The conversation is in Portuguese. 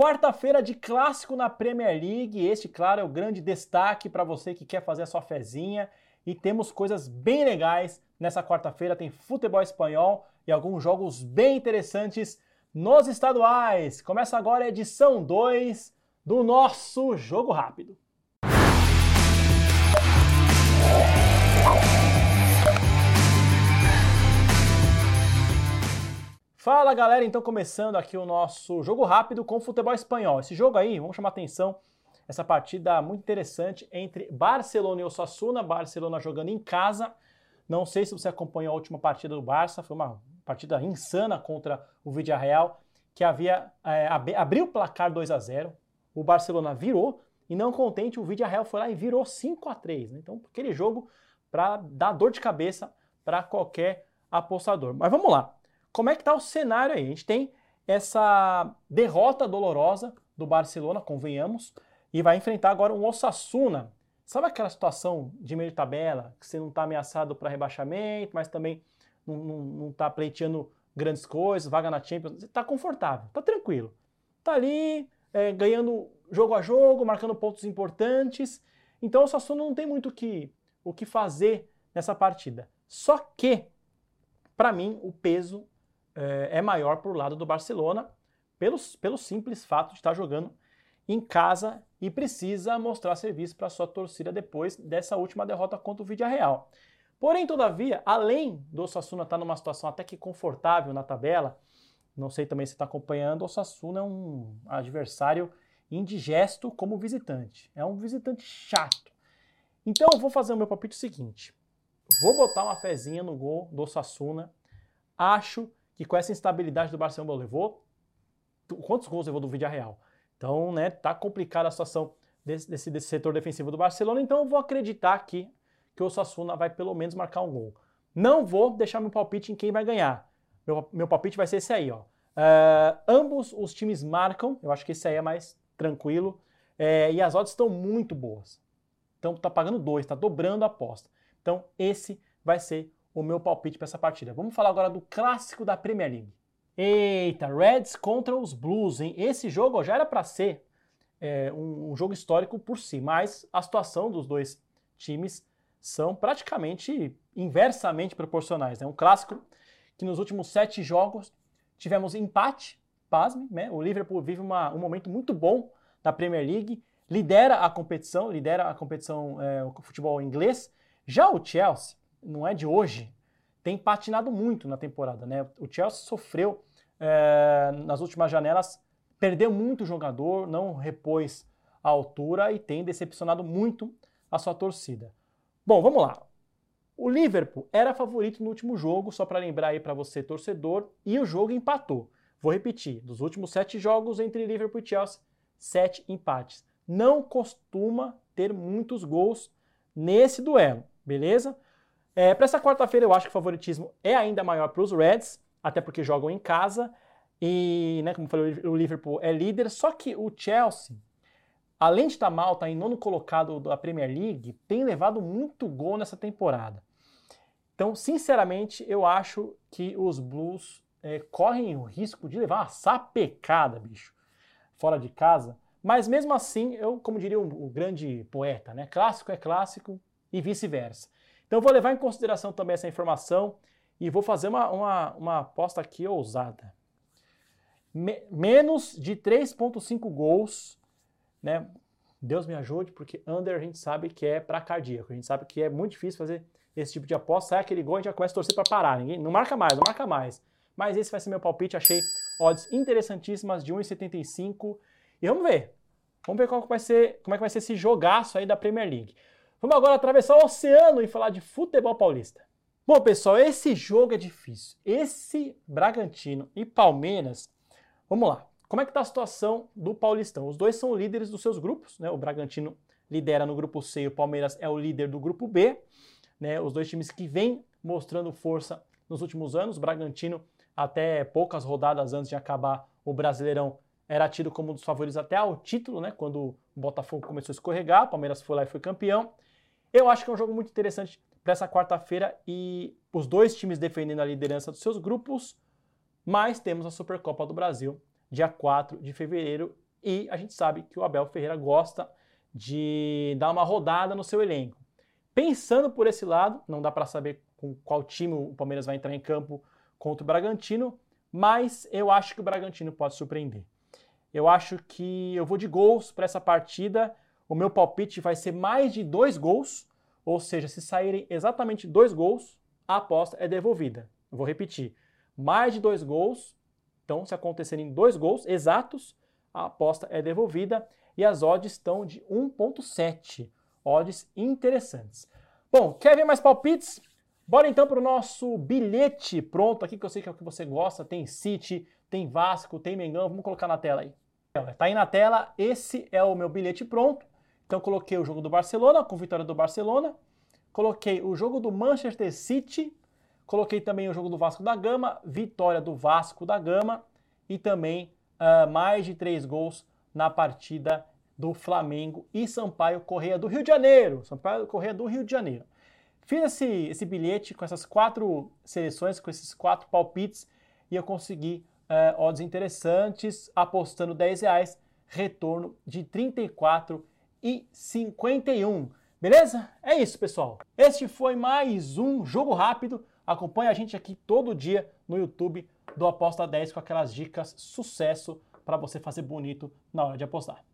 Quarta-feira de clássico na Premier League. Este, claro, é o grande destaque para você que quer fazer a sua fezinha. E temos coisas bem legais nessa quarta-feira. Tem futebol espanhol e alguns jogos bem interessantes nos estaduais. Começa agora a edição 2 do nosso Jogo Rápido. Fala galera, então começando aqui o nosso jogo rápido com futebol espanhol. Esse jogo aí, vamos chamar atenção, essa partida muito interessante entre Barcelona e Osasuna, Barcelona jogando em casa. Não sei se você acompanhou a última partida do Barça, foi uma partida insana contra o Villarreal, que havia é, abriu o placar 2 a 0. O Barcelona virou e não contente, o Villarreal foi lá e virou 5 a 3. Né? Então, aquele jogo para dar dor de cabeça para qualquer apostador. Mas vamos lá. Como é que está o cenário aí? A gente tem essa derrota dolorosa do Barcelona, convenhamos, e vai enfrentar agora um Osasuna. Sabe aquela situação de meio de tabela, que você não está ameaçado para rebaixamento, mas também não está pleiteando grandes coisas, vaga na Champions, está confortável, está tranquilo. Está ali é, ganhando jogo a jogo, marcando pontos importantes. Então o Osasuna não tem muito que, o que fazer nessa partida. Só que, para mim, o peso é, é maior para o lado do Barcelona, pelo, pelo simples fato de estar jogando em casa e precisa mostrar serviço para sua torcida depois dessa última derrota contra o Villarreal. Porém, todavia, além do Osasuna estar numa situação até que confortável na tabela, não sei também se está acompanhando, o Osasuna é um adversário indigesto como visitante. É um visitante chato. Então, eu vou fazer o meu palpite seguinte. Vou botar uma fezinha no gol do Osasuna. Acho que com essa instabilidade do Barcelona levou, quantos gols levou do Villarreal? Então, né, tá complicada a situação desse, desse, desse, setor defensivo do Barcelona, então eu vou acreditar aqui que o Sassuna vai pelo menos marcar um gol. Não vou deixar meu palpite em quem vai ganhar. Meu, meu palpite vai ser esse aí, ó. Uh, ambos os times marcam, eu acho que esse aí é mais tranquilo, é, e as odds estão muito boas. Então tá pagando dois, tá dobrando a aposta. Então esse vai ser o meu palpite para essa partida. Vamos falar agora do clássico da Premier League. Eita, Reds contra os Blues, hein? Esse jogo já era para ser é, um, um, jogo histórico por si, mas a situação dos dois times são praticamente inversamente proporcionais. É né? um clássico que nos últimos sete jogos tivemos empate, pasme, né? O Liverpool vive uma, um momento muito bom da Premier League, lidera a competição, lidera a competição, é, o futebol inglês. Já o Chelsea não é de hoje, tem patinado muito na temporada. Né? O Chelsea sofreu é, nas últimas janelas, perdeu muito jogador, não repôs a altura e tem decepcionado muito a sua torcida. Bom, vamos lá. O Liverpool era favorito no último jogo, só para lembrar aí para você, torcedor, e o jogo empatou. Vou repetir: dos últimos sete jogos entre Liverpool e Chelsea, sete empates. Não costuma ter muitos gols nesse duelo, beleza? É, para essa quarta-feira, eu acho que o favoritismo é ainda maior para os Reds, até porque jogam em casa. E, né, como eu falei, o Liverpool é líder. Só que o Chelsea, além de estar tá mal, está em nono colocado da Premier League, tem levado muito gol nessa temporada. Então, sinceramente, eu acho que os Blues é, correm o risco de levar uma sapecada, bicho, fora de casa. Mas mesmo assim, eu, como diria o, o grande poeta, né? Clássico é clássico e vice-versa. Então vou levar em consideração também essa informação e vou fazer uma, uma, uma aposta aqui ousada. Me, menos de 3,5 gols, né? Deus me ajude, porque under a gente sabe que é para cardíaco. A gente sabe que é muito difícil fazer esse tipo de aposta. Sai aquele gol, a gente já começa a torcer para parar. Ninguém, não marca mais, não marca mais. Mas esse vai ser meu palpite. Achei odds interessantíssimas de 1,75. E vamos ver. Vamos ver qual vai ser, como é que vai ser esse jogaço aí da Premier League. Vamos agora atravessar o oceano e falar de futebol paulista. Bom, pessoal, esse jogo é difícil. Esse Bragantino e Palmeiras, vamos lá. Como é que está a situação do Paulistão? Os dois são líderes dos seus grupos, né? O Bragantino lidera no grupo C o Palmeiras é o líder do grupo B, né? Os dois times que vêm mostrando força nos últimos anos. O Bragantino, até poucas rodadas antes de acabar o Brasileirão, era tido como um dos favoritos até ao título, né? Quando o Botafogo começou a escorregar, o Palmeiras foi lá e foi campeão. Eu acho que é um jogo muito interessante para essa quarta-feira e os dois times defendendo a liderança dos seus grupos, mas temos a Supercopa do Brasil, dia 4 de fevereiro, e a gente sabe que o Abel Ferreira gosta de dar uma rodada no seu elenco. Pensando por esse lado, não dá para saber com qual time o Palmeiras vai entrar em campo contra o Bragantino, mas eu acho que o Bragantino pode surpreender. Eu acho que eu vou de gols para essa partida. O meu palpite vai ser mais de dois gols, ou seja, se saírem exatamente dois gols, a aposta é devolvida. Vou repetir: mais de dois gols. Então, se acontecerem dois gols exatos, a aposta é devolvida e as odds estão de 1.7. Odds interessantes. Bom, quer ver mais palpites? Bora então para o nosso bilhete pronto aqui, que eu sei que é o que você gosta. Tem City, tem Vasco, tem Mengão. Vamos colocar na tela aí. Tá aí na tela, esse é o meu bilhete pronto. Então coloquei o jogo do Barcelona, com vitória do Barcelona. Coloquei o jogo do Manchester City. Coloquei também o jogo do Vasco da Gama, vitória do Vasco da Gama. E também uh, mais de três gols na partida do Flamengo e Sampaio Correia do Rio de Janeiro. Sampaio Correia do Rio de Janeiro. Fiz esse, esse bilhete com essas quatro seleções, com esses quatro palpites, e eu consegui uh, odds interessantes, apostando 10 reais, retorno de 34 e 51. Beleza? É isso, pessoal. Este foi mais um Jogo Rápido. Acompanhe a gente aqui todo dia no YouTube do Aposta 10 com aquelas dicas sucesso para você fazer bonito na hora de apostar.